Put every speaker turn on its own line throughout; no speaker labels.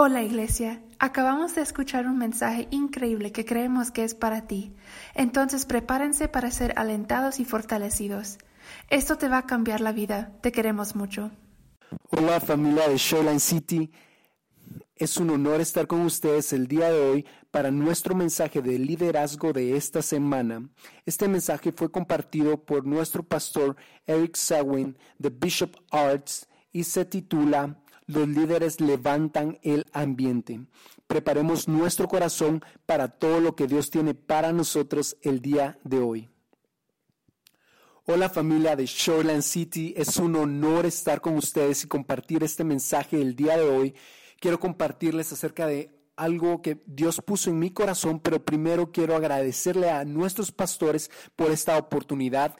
Hola Iglesia, acabamos de escuchar un mensaje increíble que creemos que es para ti. Entonces prepárense para ser alentados y fortalecidos. Esto te va a cambiar la vida. Te queremos mucho.
Hola familia de Shoreline City. Es un honor estar con ustedes el día de hoy para nuestro mensaje de liderazgo de esta semana. Este mensaje fue compartido por nuestro pastor Eric Sawin de Bishop Arts y se titula los líderes levantan el ambiente. Preparemos nuestro corazón para todo lo que Dios tiene para nosotros el día de hoy. Hola familia de Shoreland City, es un honor estar con ustedes y compartir este mensaje el día de hoy. Quiero compartirles acerca de algo que Dios puso en mi corazón, pero primero quiero agradecerle a nuestros pastores por esta oportunidad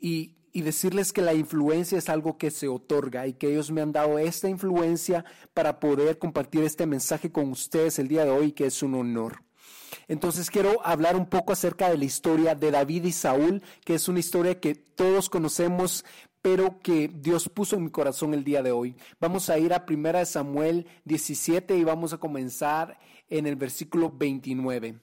y y decirles que la influencia es algo que se otorga y que ellos me han dado esta influencia para poder compartir este mensaje con ustedes el día de hoy, que es un honor. Entonces quiero hablar un poco acerca de la historia de David y Saúl, que es una historia que todos conocemos, pero que Dios puso en mi corazón el día de hoy. Vamos a ir a 1 Samuel 17 y vamos a comenzar en el versículo 29.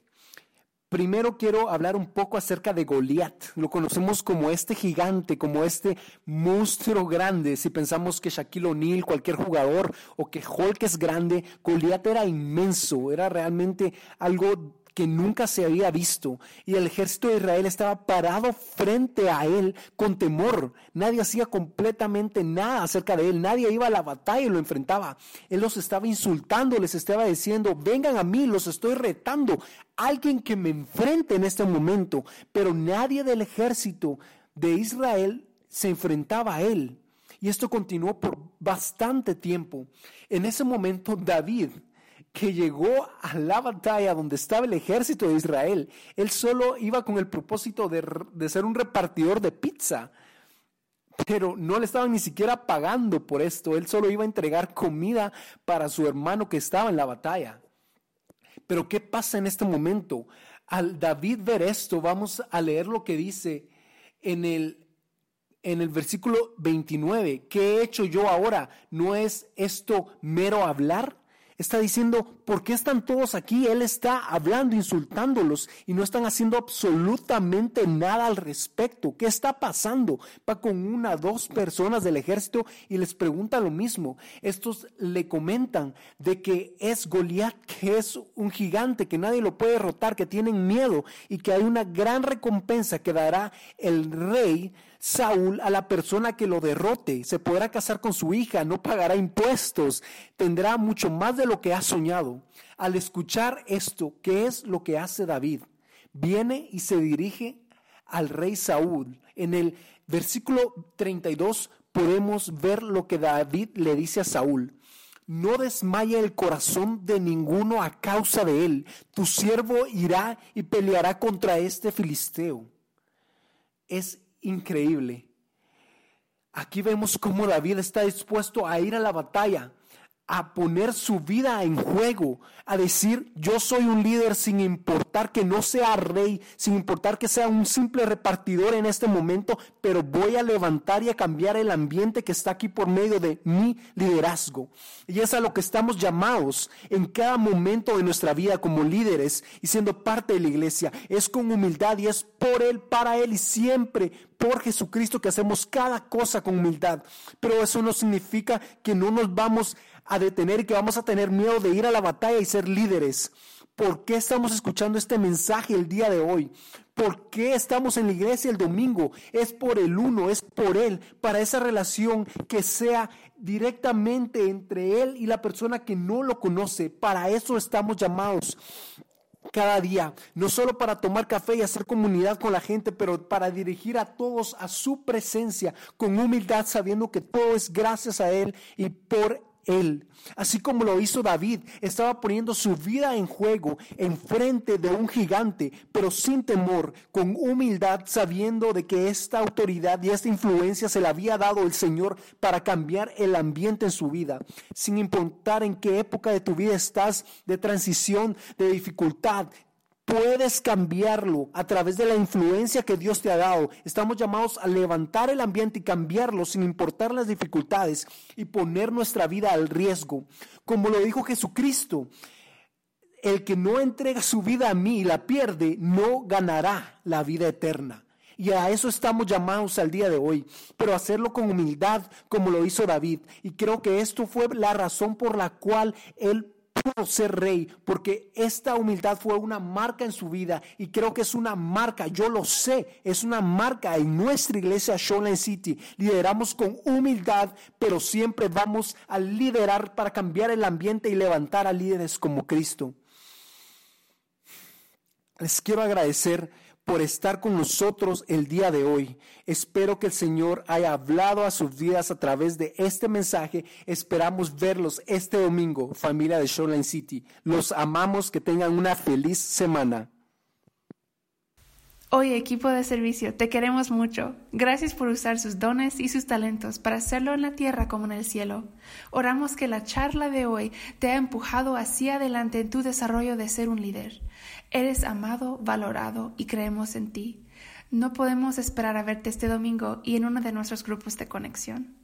Primero quiero hablar un poco acerca de Goliat. Lo conocemos como este gigante, como este monstruo grande. Si pensamos que Shaquille O'Neal, cualquier jugador, o que Hulk es grande, Goliat era inmenso, era realmente algo que nunca se había visto y el ejército de Israel estaba parado frente a él con temor. Nadie hacía completamente nada acerca de él, nadie iba a la batalla y lo enfrentaba. Él los estaba insultando, les estaba diciendo, vengan a mí, los estoy retando, alguien que me enfrente en este momento, pero nadie del ejército de Israel se enfrentaba a él. Y esto continuó por bastante tiempo. En ese momento David, que llegó a la batalla donde estaba el ejército de Israel, él solo iba con el propósito de, ser un repartidor de pizza, pero no le estaban ni siquiera pagando por esto, él solo iba a entregar comida para su hermano que estaba en la batalla. Pero ¿qué pasa en este momento? Al David ver esto, vamos a leer lo que dice en el, en el versículo 29. ¿Qué he hecho yo ahora? ¿No es esto mero hablar? Está diciendo, ¿por qué están todos aquí? Él está hablando, insultándolos y no están haciendo absolutamente nada al respecto. ¿Qué está pasando? Va con una, dos personas del ejército y les pregunta lo mismo. Estos le comentan de que es Goliat, que es un gigante, que nadie lo puede derrotar, que tienen miedo y que hay una gran recompensa que dará el rey Saúl a la persona que lo derrote, se podrá casar con su hija, no pagará impuestos, tendrá mucho más de lo que ha soñado. Al escuchar esto, ¿qué es lo que hace David? Viene y se dirige al rey Saúl. En el versículo 32 podemos ver lo que David le dice a Saúl. No desmaye el corazón de ninguno a causa de él. Tu siervo irá y peleará contra este filisteo. Es increíble. Aquí vemos cómo David está dispuesto a ir a la batalla a poner su vida en juego, a decir, yo soy un líder sin importar que no sea rey, sin importar que sea un simple repartidor en este momento, pero voy a levantar y a cambiar el ambiente que está aquí por medio de mi liderazgo. Y es a lo que estamos llamados en cada momento de nuestra vida como líderes y siendo parte de la iglesia. Es con humildad y es por Él, para Él y siempre por Jesucristo que hacemos cada cosa con humildad. Pero eso no significa que no nos vamos a detener y que vamos a tener miedo de ir a la batalla y ser líderes. ¿Por qué estamos escuchando este mensaje el día de hoy? ¿Por qué estamos en la iglesia el domingo? Es por el uno, es por Él, para esa relación que sea directamente entre Él y la persona que no lo conoce. Para eso estamos llamados cada día, no solo para tomar café y hacer comunidad con la gente, pero para dirigir a todos a su presencia con humildad, sabiendo que todo es gracias a Él y por él. Así como lo hizo David, estaba poniendo su vida en juego en frente de un gigante, pero sin temor, con humildad, sabiendo de que esta autoridad y esta influencia se la había dado el Señor para cambiar el ambiente en su vida. Sin importar en qué época de tu vida estás, de transición, de dificultad, Puedes cambiarlo a través de la influencia que Dios te ha dado. Estamos llamados a levantar el ambiente y cambiarlo sin importar las dificultades y poner nuestra vida al riesgo. Como lo dijo Jesucristo, el que no entrega su vida a mí y la pierde, no ganará la vida eterna. Y a eso estamos llamados al día de hoy, pero hacerlo con humildad como lo hizo David. Y creo que esto fue la razón por la cual él ser rey, porque esta humildad fue una marca en su vida y creo que es una marca, yo lo sé, es una marca en nuestra iglesia Showline City. Lideramos con humildad, pero siempre vamos a liderar para cambiar el ambiente y levantar a líderes como Cristo. Les quiero agradecer por estar con nosotros el día de hoy. Espero que el Señor haya hablado a sus vidas a través de este mensaje. Esperamos verlos este domingo, familia de Shoreline City. Los amamos, que tengan una feliz semana.
Hoy, equipo de servicio, te queremos mucho. Gracias por usar sus dones y sus talentos para hacerlo en la tierra como en el cielo. Oramos que la charla de hoy te ha empujado hacia adelante en tu desarrollo de ser un líder. Eres amado, valorado y creemos en ti. No podemos esperar a verte este domingo y en uno de nuestros grupos de conexión.